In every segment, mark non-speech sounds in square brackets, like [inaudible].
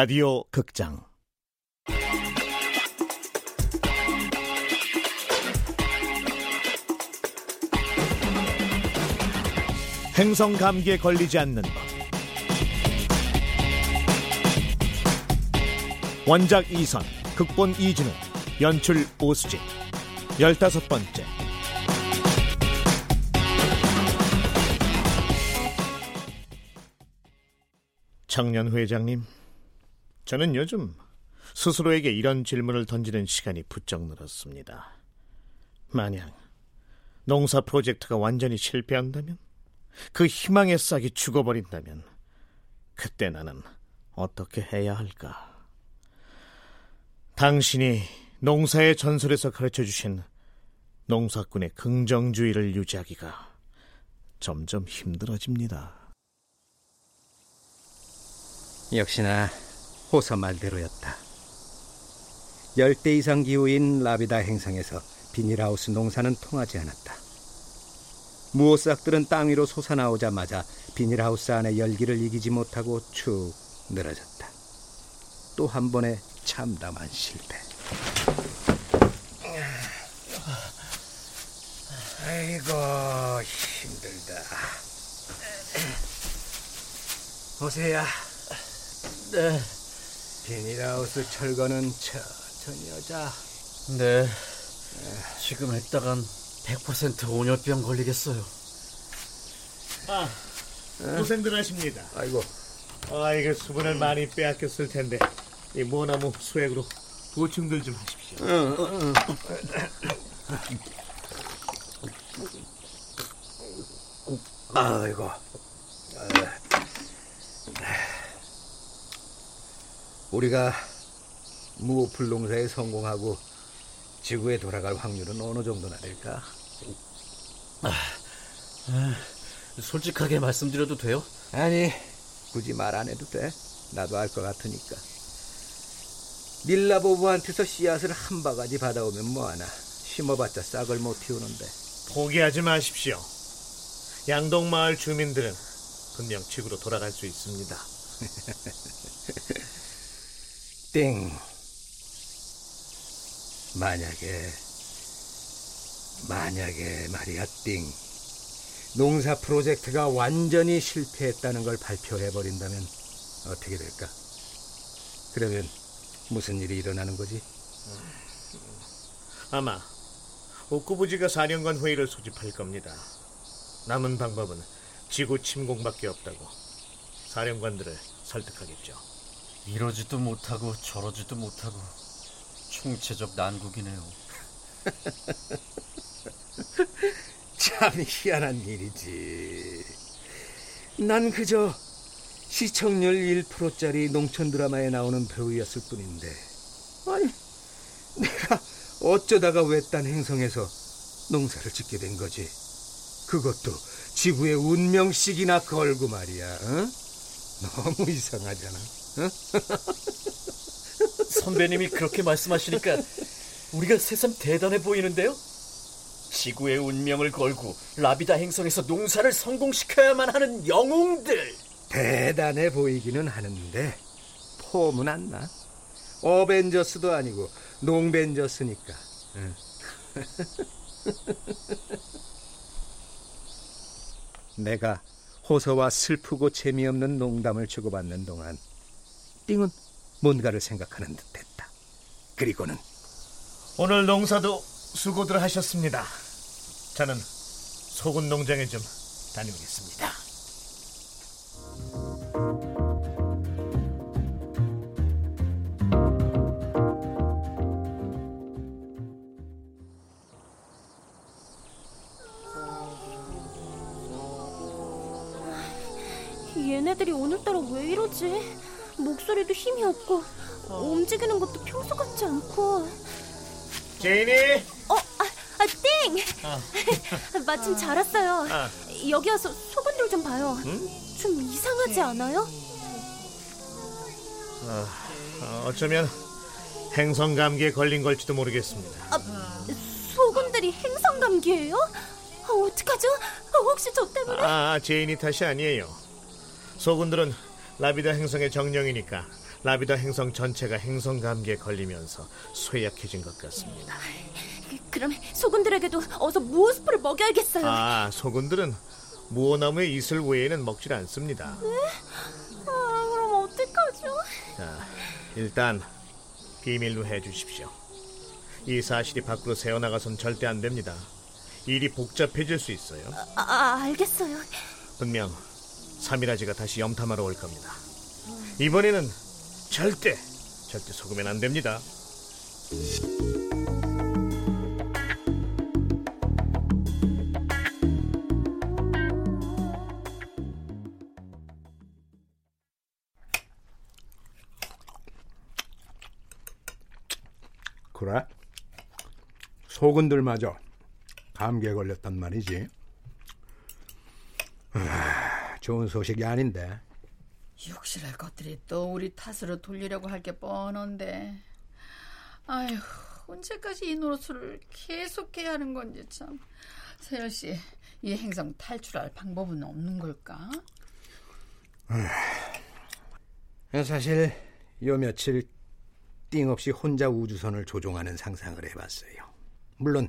라디오 극장. 행성 감기에 걸리지 않는 법. 원작 이선 극본 이진우 연출 오수진. 열다섯 번째. 청년 회장님 저는 요즘 스스로에게 이런 질문을 던지는 시간이 부쩍 늘었습니다. 만약 농사 프로젝트가 완전히 실패한다면 그 희망의 싹이 죽어버린다면 그때 나는 어떻게 해야 할까? 당신이 농사의 전설에서 가르쳐 주신 농사꾼의 긍정주의를 유지하기가 점점 힘들어집니다. 역시나 호서 말대로였다. 열대 이상 기후인 라비다 행성에서 비닐하우스 농사는 통하지 않았다. 무호싹들은 땅 위로 솟아나오자마자 비닐하우스 안의 열기를 이기지 못하고 축 늘어졌다. 또 한 번의 참담한 실패. 아이고 힘들다. 호세야. 네, 비닐하우스 철거는 천천히 하자. 네. 지금 했다간 100% 온열병 걸리겠어요. 아, 고생들 하십니다. 아이고, 아, 이게 수분을 많이 빼앗겼을 텐데 이 모나무 수액으로 보충들 좀 하십시오. [laughs] 아이고. 우리가 무오풀 농사에 성공하고 지구에 돌아갈 확률은 어느 정도나 될까? 솔직하게 말씀드려도 돼요? 아니, 굳이 말 안 해도 돼. 나도 알 것 같으니까. 밀라보부한테서 씨앗을 한 바가지 받아오면 뭐하나. 심어봤자 싹을 못 틔우는데. 포기하지 마십시오. 양동마을 주민들은 분명 지구로 돌아갈 수 있습니다. [laughs] 띵. 만약에, 만약에 말이야, 띵. 농사 프로젝트가 완전히 실패했다는 걸 발표해버린다면 어떻게 될까? 그러면 무슨 일이 일어나는 거지? 아마 옥구부지가 4년간 회의를 소집할 겁니다. 남은 방법은 지구 침공밖에 없다고 사령관들을 설득하겠죠. 이러지도 못하고 저러지도 못하고 총체적 난국이네요. [laughs] 참 희한한 일이지. 난 그저 시청률 1%짜리 농촌 드라마에 나오는 배우였을 뿐인데. 아니, 내가 어쩌다가 외딴 행성에서 농사를 짓게 된 거지. 그것도 지구의 운명식이나 걸고 말이야. 어? 너무 이상하잖아. 어? 선배님이 그렇게 말씀하시니까 우리가 새삼 대단해 보이는데요? 지구의 운명을 걸고 라비다 행성에서 농사를 성공시켜야만 하는 영웅들! 대단해 보이기는 하는데 폼은 안 나. 어벤져스도 아니고 농벤져스니까. 응. [laughs] 내가 호서와 슬프고 재미없는 농담을 주고받는 동안 띵은 뭔가를 생각하는 듯했다. 그리고는 오늘 농사도 수고들 하셨습니다. 저는 소금 농장에 좀 다녀오겠습니다. 얘네들이 오늘따라 왜 이러지? 목소리도 힘이 없고 움직이는 것도 평소 같지 않고 제인이 어? 아, 아 띵! [laughs] 마침 잘 왔어요 아. 여기 와서 소군들 좀 봐요 좀 이상하지 않아요? 어, 어쩌면 행성 감기에 걸린 걸지도 모르겠습니다. 소군들이 행성 감기예요? 아, 어떡하죠? 아, 혹시 저 때문에? 아, 제인이 탓이 아니에요. 소군들은 라비다 행성의 정령이니까 라비다 행성 전체가 행성 감기에 걸리면서 쇠약해진 것 같습니다. 그- 그럼 소군들에게도 어서 무호수프를 먹여야겠어요. 아, 소군들은 무어나무의 이슬 외에는 먹질 않습니다. 아, 그럼 어떡하죠? 자, 일단 비밀로 해주십시오. 이 사실이 밖으로 새어나가선 절대 안 됩니다. 일이 복잡해질 수 있어요. 아, 아, 알겠어요. 분명 사미라지가 다시 염탐하러 올 겁니다. 이번에는 절대 절대 속으면 안 됩니다. 그래? 소근들마저 감기에 걸렸단 말이지. 아, 좋은 소식이 아닌데. 욕실할 것들이 또 우리 탓으로 돌리려고 할 게 뻔한데. 아휴, 언제까지 이 노릇을 계속해야 하는 건지 참. 세열 씨, 이 행성 탈출할 방법은 없는 걸까? 사실 요 며칠 띵없이 혼자 우주선을 조종하는 상상을 해봤어요. 물론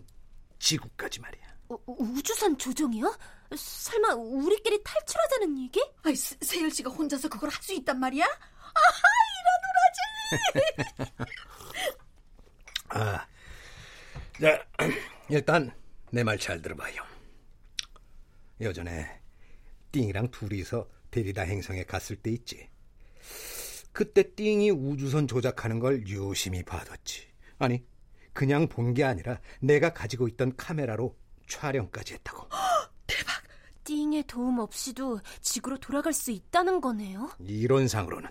지구까지 말이야. 우, 우주선 조종이요? 설마 우리끼리 탈출하자는 얘기? 아이, 세- 세열 씨가 혼자서 그걸 할 수 있단 말이야? [laughs] 아, 자, [clears throat] 일단 내 말 잘 들어봐요. 예전에 띵이랑 둘이서 데리다 행성에 갔을 때 있지. 그때 띵이 우주선 조작하는 걸 유심히 봐뒀지. 아니, 그냥 본 게 아니라 내가 가지고 있던 카메라로 촬영까지 했다고. [gasps] [gasps] 띵의 도움 없이도 지구로 돌아갈 수 있다는 거네요. 이론상으로는.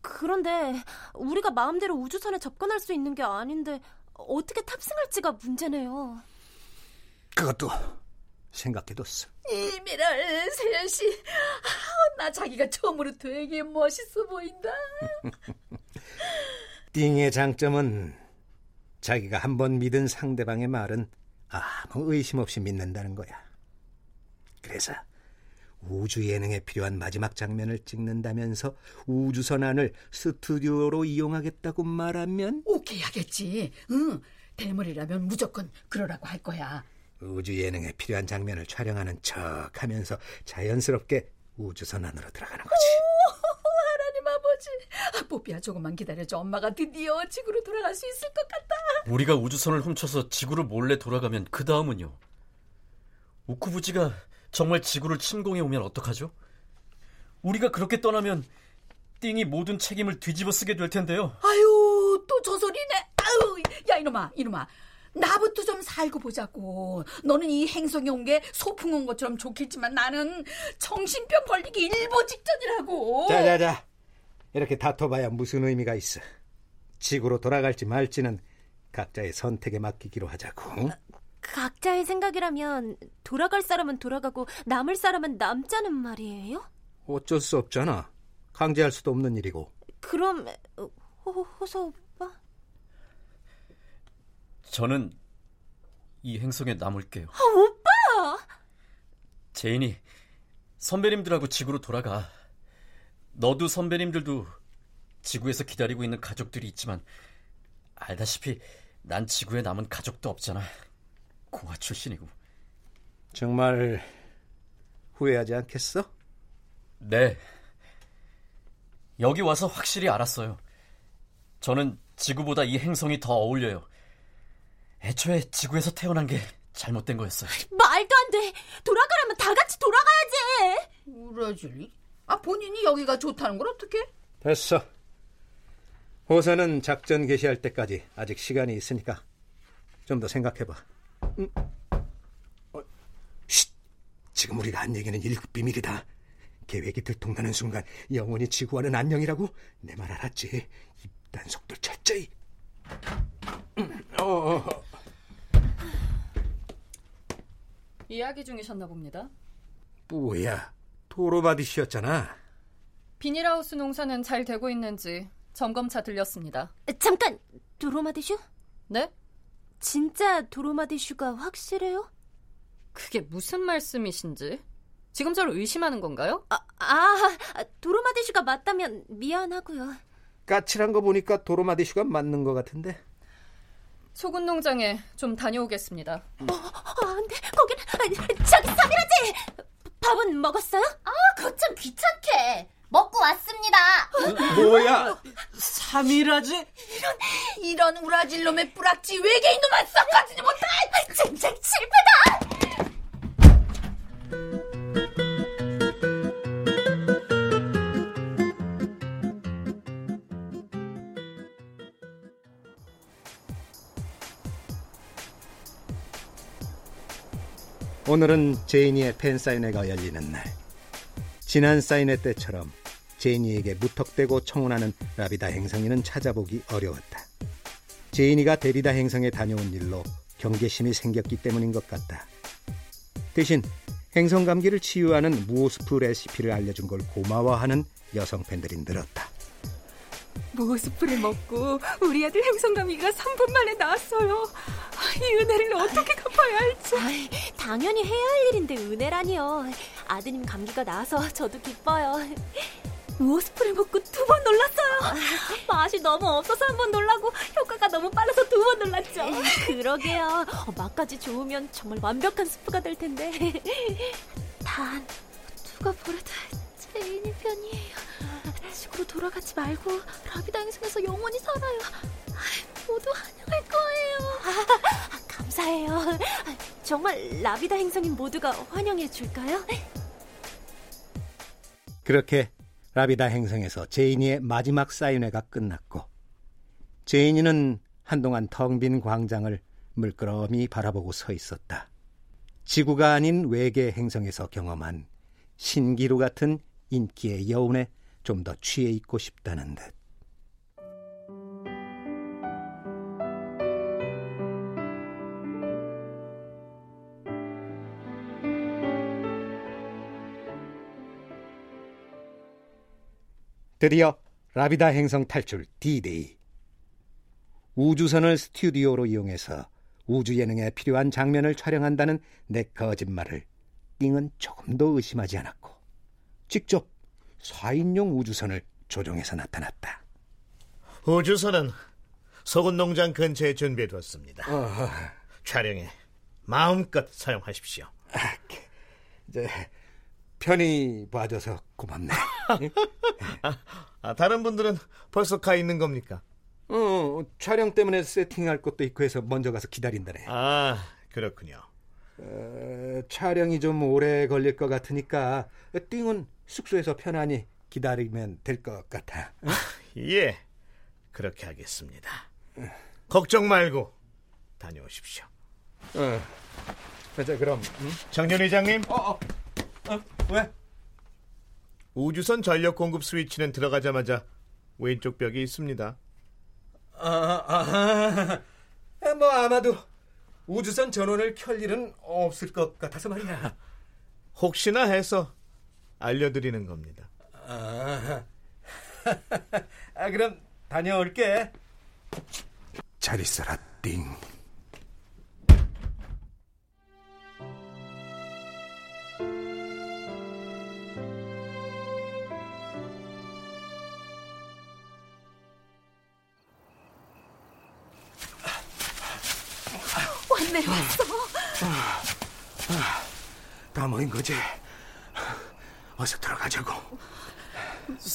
그런데 우리가 마음대로 우주선에 접근할 수 있는 게 아닌데 어떻게 탑승할지가 문제네요. 그것도 생각해뒀어. 이미랄, 세열 씨. 아, 나 자기가 처음으로 되게 멋있어 보인다. [laughs] 띵의 장점은 자기가 한번 믿은 상대방의 말은 아무 의심 없이 믿는다는 거야. 그래서 우주 예능에 필요한 마지막 장면을 찍는다면서 우주선 안을 스튜디오로 이용하겠다고 말하면 오케이 하겠지. 응. 대물이라면 무조건 그러라고 할 거야. 우주 예능에 필요한 장면을 촬영하는 척 하면서 자연스럽게 우주선 안으로 들어가는 거지. 하나님 아버지. 아, 뽀삐야 조금만 기다려줘. 엄마가 드디어 지구로 돌아갈 수 있을 것 같다. 우리가 우주선을 훔쳐서 지구로 몰래 돌아가면 그 다음은요. 우쿠부지가 정말 지구를 침공해 오면 어떡하죠? 우리가 그렇게 떠나면 띵이 모든 책임을 뒤집어 쓰게 될 텐데요. 아유, 또 저 소리네. 아유, 야 이놈아, 이놈아. 나부터 좀 살고 보자고. 너는 이 행성에 온 게 소풍 온 것처럼 좋겠지만 나는 정신병 걸리기 일보 직전이라고. 자자자, 이렇게 다퉈봐야 무슨 의미가 있어. 지구로 돌아갈지 말지는 각자의 선택에 맡기기로 하자고. 각자의 생각이라면 돌아갈 사람은 돌아가고 남을 사람은 남자는 말이에요? 어쩔 수 없잖아. 강제할 수도 없는 일이고. 그럼 어, 호, 호수 오빠? 저는 이 행성에 남을게요. 아, 오빠! 제인이 선배님들하고 지구로 돌아가. 너도 선배님들도 지구에서 기다리고 있는 가족들이 있지만 알다시피 난 지구에 남은 가족도 없잖아. 고아 출신이고. 정말 후회하지 않겠어? 네. 여기 와서 확실히 알았어요. 저는 지구보다 이 행성이 더 어울려요. 애초에 지구에서 태어난 게 잘못된 거였어요. 말도 안 돼! 돌아가려면 다 같이 돌아가야지! 우라질리? 아 본인이 여기가 좋다는 걸 어떻게? 됐어. 호선은 작전 개시할 때까지 아직 시간이 있으니까 좀 더 생각해봐. 음. 어, 쉿! 지금 우리가 한 얘기는 일급 비밀이다. 계획이 들통나는 순간 영원히 지구와는 안녕이라고 내 말 알았지? 입단 속도 철저히. 음, 어, 어. 이야기 중이셨나 봅니다. 뭐야? 도로바디씨였잖아. 비닐하우스 농사는 잘 되고 있는지 점검차 들렸습니다. 잠깐! 도로마디슈? 네? 진짜 도로마디슈가 확실해요? 그게 무슨 말씀이신지? 지금 저를 의심하는 건가요? 아, 아 도로마디슈가 맞다면 미안하고요. 까칠한 거 보니까 도로마디슈가 맞는 것 같은데. 소금 농장에 좀 다녀오겠습니다. 어, 어, 안 돼. 거긴 아, 저기 삼이라지. 밥은 먹었어요? 아, 거참 귀찮게. 먹고 왔습니다. 뭐야? 삼일하지? 이런 이런 우라질 놈의 뿌락지 외계인 놈만 썩가지지 못해. 젠장 실패다. 오늘은 제이니의 팬사인회가 열리는 날. 지난 사인회 때처럼 제이니에게 무턱대고 청혼하는 라비다 행성이는 찾아보기 어려웠다. 제이니가 데리다 행성에 다녀온 일로 경계심이 생겼기 때문인 것 같다. 대신 행성 감기를 치유하는 무오스프 레시피를 알려준 걸 고마워하는 여성 팬들이 늘었다. 무호수프를 먹고 우리 아들 행성 감기가 3분 만에 나았어요. 이 은혜를 어떻게 갚아야 할지. 아이, 당연히 해야 할 일인데 은혜라니요. 아드님 감기가 나아서 저도 기뻐요. 무호수프를 먹고 두 번 놀랐어요. 맛이 너무 없어서 한 번 놀라고 효과가 너무 빨라서 두 번 놀랐죠. [laughs] 그러게요. 어, 맛까지 좋으면 정말 완벽한 스프가 될 텐데. [laughs] 난 누가 뭐래도 제인이 편이에요. 지구로 돌아가지 말고 라비다 행성에서 영원히 살아요. 모두 환영할 거예요. [laughs] 감사해요. 정말 라비다 행성인 모두가 환영해 줄까요? 그렇게 라비다 행성에서 제이니의 마지막 사인회가 끝났고 제이니는 한동안 텅 빈 광장을 물끄러미 바라보고 서 있었다. 지구가 아닌 외계 행성에서 경험한 신기루 같은 인기의 여운에 좀 더 취해 있고 싶다는 듯. 드디어 라비다 행성 탈출 D-Day. 우주선을 스튜디오로 이용해서 우주 예능에 필요한 장면을 촬영한다는 내 거짓말을 띵은 조금도 의심하지 않았고 직접 4인용 우주선을 조종해서 나타났다. 우주선은 소금 농장 근처에 준비해두었습니다. 촬영에 마음껏 사용하십시오. 이제 편히 봐줘서 고맙네. 아, 다른 분들은 벌써 가 있는 겁니까? 어, 촬영 때문에 세팅할 것도 있고 해서 먼저 가서 기다린다네. 아, 그렇군요. 어, 촬영이 좀 오래 걸릴 것 같으니까 띵은 숙소에서 편안히 기다리면 될 것 같아. [laughs] 예, 그렇게 하겠습니다. 걱정 말고 다녀오십시오. 어, 자 그럼 응? 정년 회장님, 어, 어, 어, 왜? 우주선 전력 공급 스위치는 들어가자마자 왼쪽 벽에 있습니다. 아, 아, 아, 뭐 아마도 우주선 전원을 켤 일은 없을 것 같아서 말이야. 혹시나 해서 알려드리는 겁니다. 아, 아 그럼 다녀올게. 잘 있어라, 띵.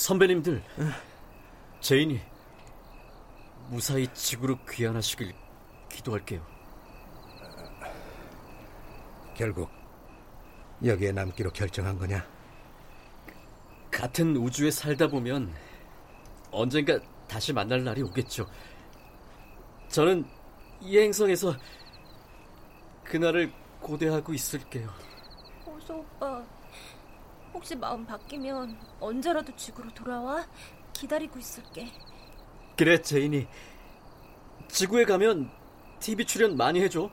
선배님들, 제인이 무사히 지구로 귀환하시길 기도할게요. 결국 여기에 남기로 결정한 거냐? 같은 우주에 살다 보면 언젠가 다시 만날 날이 오겠죠. 저는 이 행성에서 그날을 고대하고 있을게요. 호수 오빠, 혹시 마음 바뀌면 언제라도 지구로 돌아와? 기다리고 있을게. 그래, 제인이. 지구에 가면 TV 출연 많이 해줘.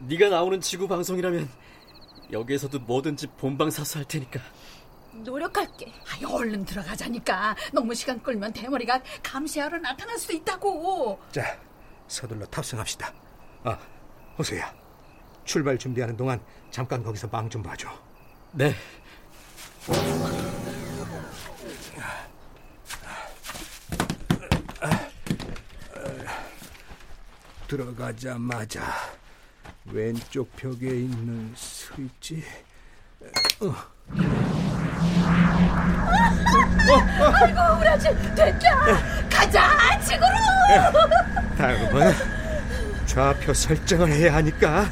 네가 나오는 지구 방송이라면 여기에서도 뭐든지 본방사수 할 테니까. 노력할게. 아이, 얼른 들어가자니까. 너무 시간 끌면 대머리가 감시하러 나타날 수도 있다고. 자, 서둘러 탑승합시다. 아, 호수야. 출발 준비하는 동안 잠깐 거기서 망 좀 봐줘. 네. 들어가자마자 왼쪽 벽에 있는 스위치. 어. 어, 어. 아이고 우리 아저 됐다 가자 지구로! 예, 다음은 좌표 설정을 해야 하니까.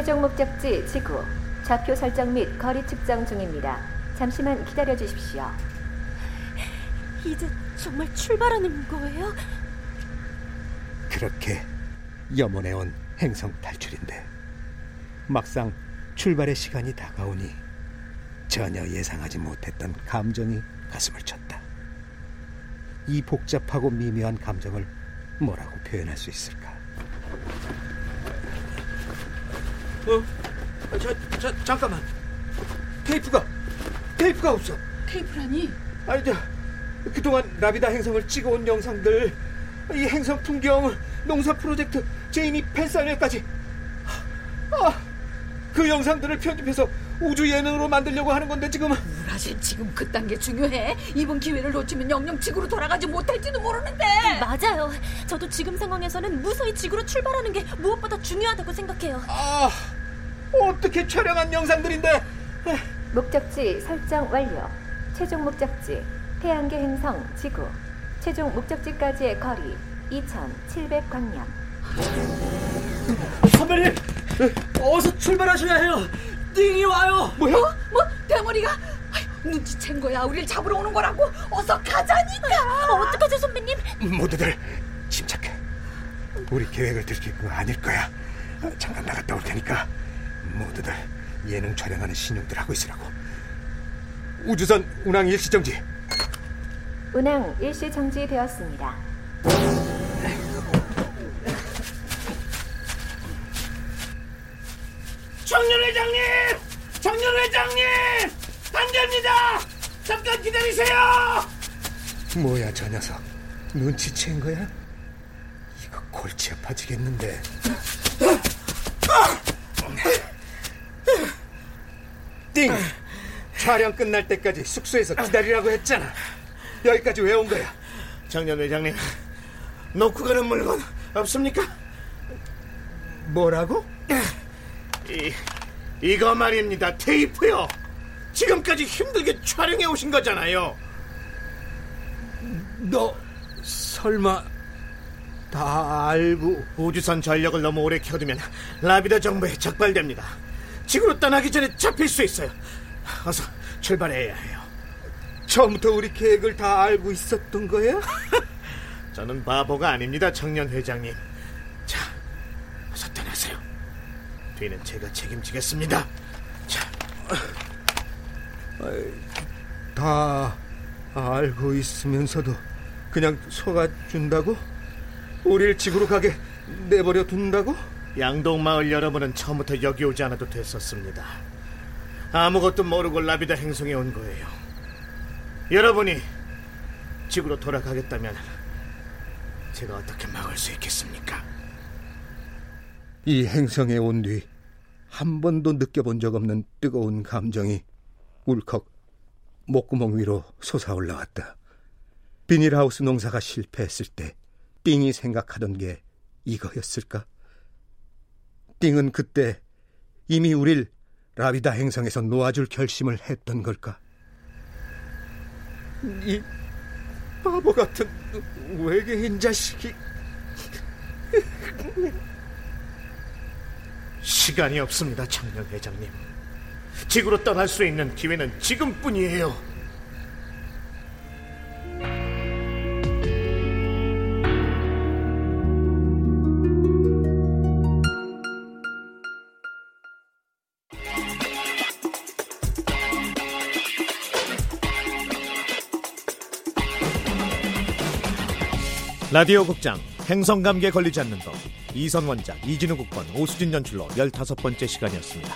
최종 목적지 지구 좌표 설정 및 거리 측정 중입니다. 잠시만 기다려 주십시오. 이제 정말 출발하는 거예요? 그렇게 염원해온 행성 탈출인데 막상 출발의 시간이 다가오니 전혀 예상하지 못했던 감정이 가슴을 쳤다. 이 복잡하고 미묘한 감정을 뭐라고 표현할 수 있을까? 어? 저, 저, 잠깐만. 테이프가, 테이프가 없어. 테이프라니? 아니, 저, 그동안 라비다 행성을 찍어온 영상들, 이 행성 풍경, 농사 프로젝트, 제이미 펜살레까지. 아, 그 영상들을 편집해서 우주 예능으로 만들려고 하는 건데 지금 우라질 지금 그딴 게 중요해? 이번 기회를 놓치면 영영 지구로 돌아가지 못할지도 모르는데. 맞아요. 저도 지금 상황에서는 무사히 지구로 출발하는 게 무엇보다 중요하다고 생각해요. 아, 어떻게 촬영한 영상들인데? 목적지 설정 완료. 최종 목적지 태양계 행성 지구. 최종 목적지까지의 거리 2,700광년. 선배님, 어서 출발하셔야 해요. 띵이 와요. 뭐야? 어? 뭐 대머리가 눈치챈 거야. 우리를 잡으러 오는 거라고. 어서 가자니까. 어, 어떡하죠, 선배님? 모두들 침착해. 우리 계획을 들킬 거 아닐 거야. 어, 잠깐 나갔다 올 테니까 모두들 예능 촬영하는 신용들 하고 있으라고. 우주선 운항 일시 정지. 운항 일시 정지되었습니다. 청년 회장님! 청년 회장님! 안 됩니다! 잠깐 기다리세요! 뭐야 저 녀석 눈치챈 거야? 이거 골치 아파지겠는데. 띵! 촬영 끝날 때까지 숙소에서 기다리라고 했잖아. 여기까지 왜 온 거야? 청년 회장님, 놓고 가는 물건 없습니까? 뭐라고? 이, 이거 말입니다. 테이프요. 지금까지 힘들게 촬영해 오신 거잖아요. 너 설마 다 알고 우주선 전력을 너무 오래 켜두면 라비다 정보에 적발됩니다. 지구로 떠나기 전에 잡힐 수 있어요. 어서 출발해야 해요. 처음부터 우리 계획을 다 알고 있었던 거야? [laughs] 저는 바보가 아닙니다, 청년 회장님. 자, 어서 떠나세요. 뒤는 제가 책임지겠습니다. 자, 다 알고 있으면서도 그냥 속아준다고? 우리를 지구로 가게 내버려 둔다고? 양동마을 여러분은 처음부터 여기 오지 않아도 됐었습니다. 아무것도 모르고 라비다 행성에 온 거예요. 여러분이 지구로 돌아가겠다면 제가 어떻게 막을 수 있겠습니까? 이 행성에 온 뒤 한 번도 느껴본 적 없는 뜨거운 감정이 울컥 목구멍 위로 솟아 올라왔다. 비닐하우스 농사가 실패했을 때 띵이 생각하던 게 이거였을까? 띵은 그때 이미 우릴 라비다 행성에서 놓아줄 결심을 했던 걸까? 이 바보 같은 외계인 자식이 시간이 없습니다, 청년 회장님. 지구로 떠날 수 있는 기회는 지금뿐이에요. 라디오 극장 행성감기에 걸리지 않는 법 이선 원작 이진우 국번 오수진 연출로 15번째 시간이었습니다.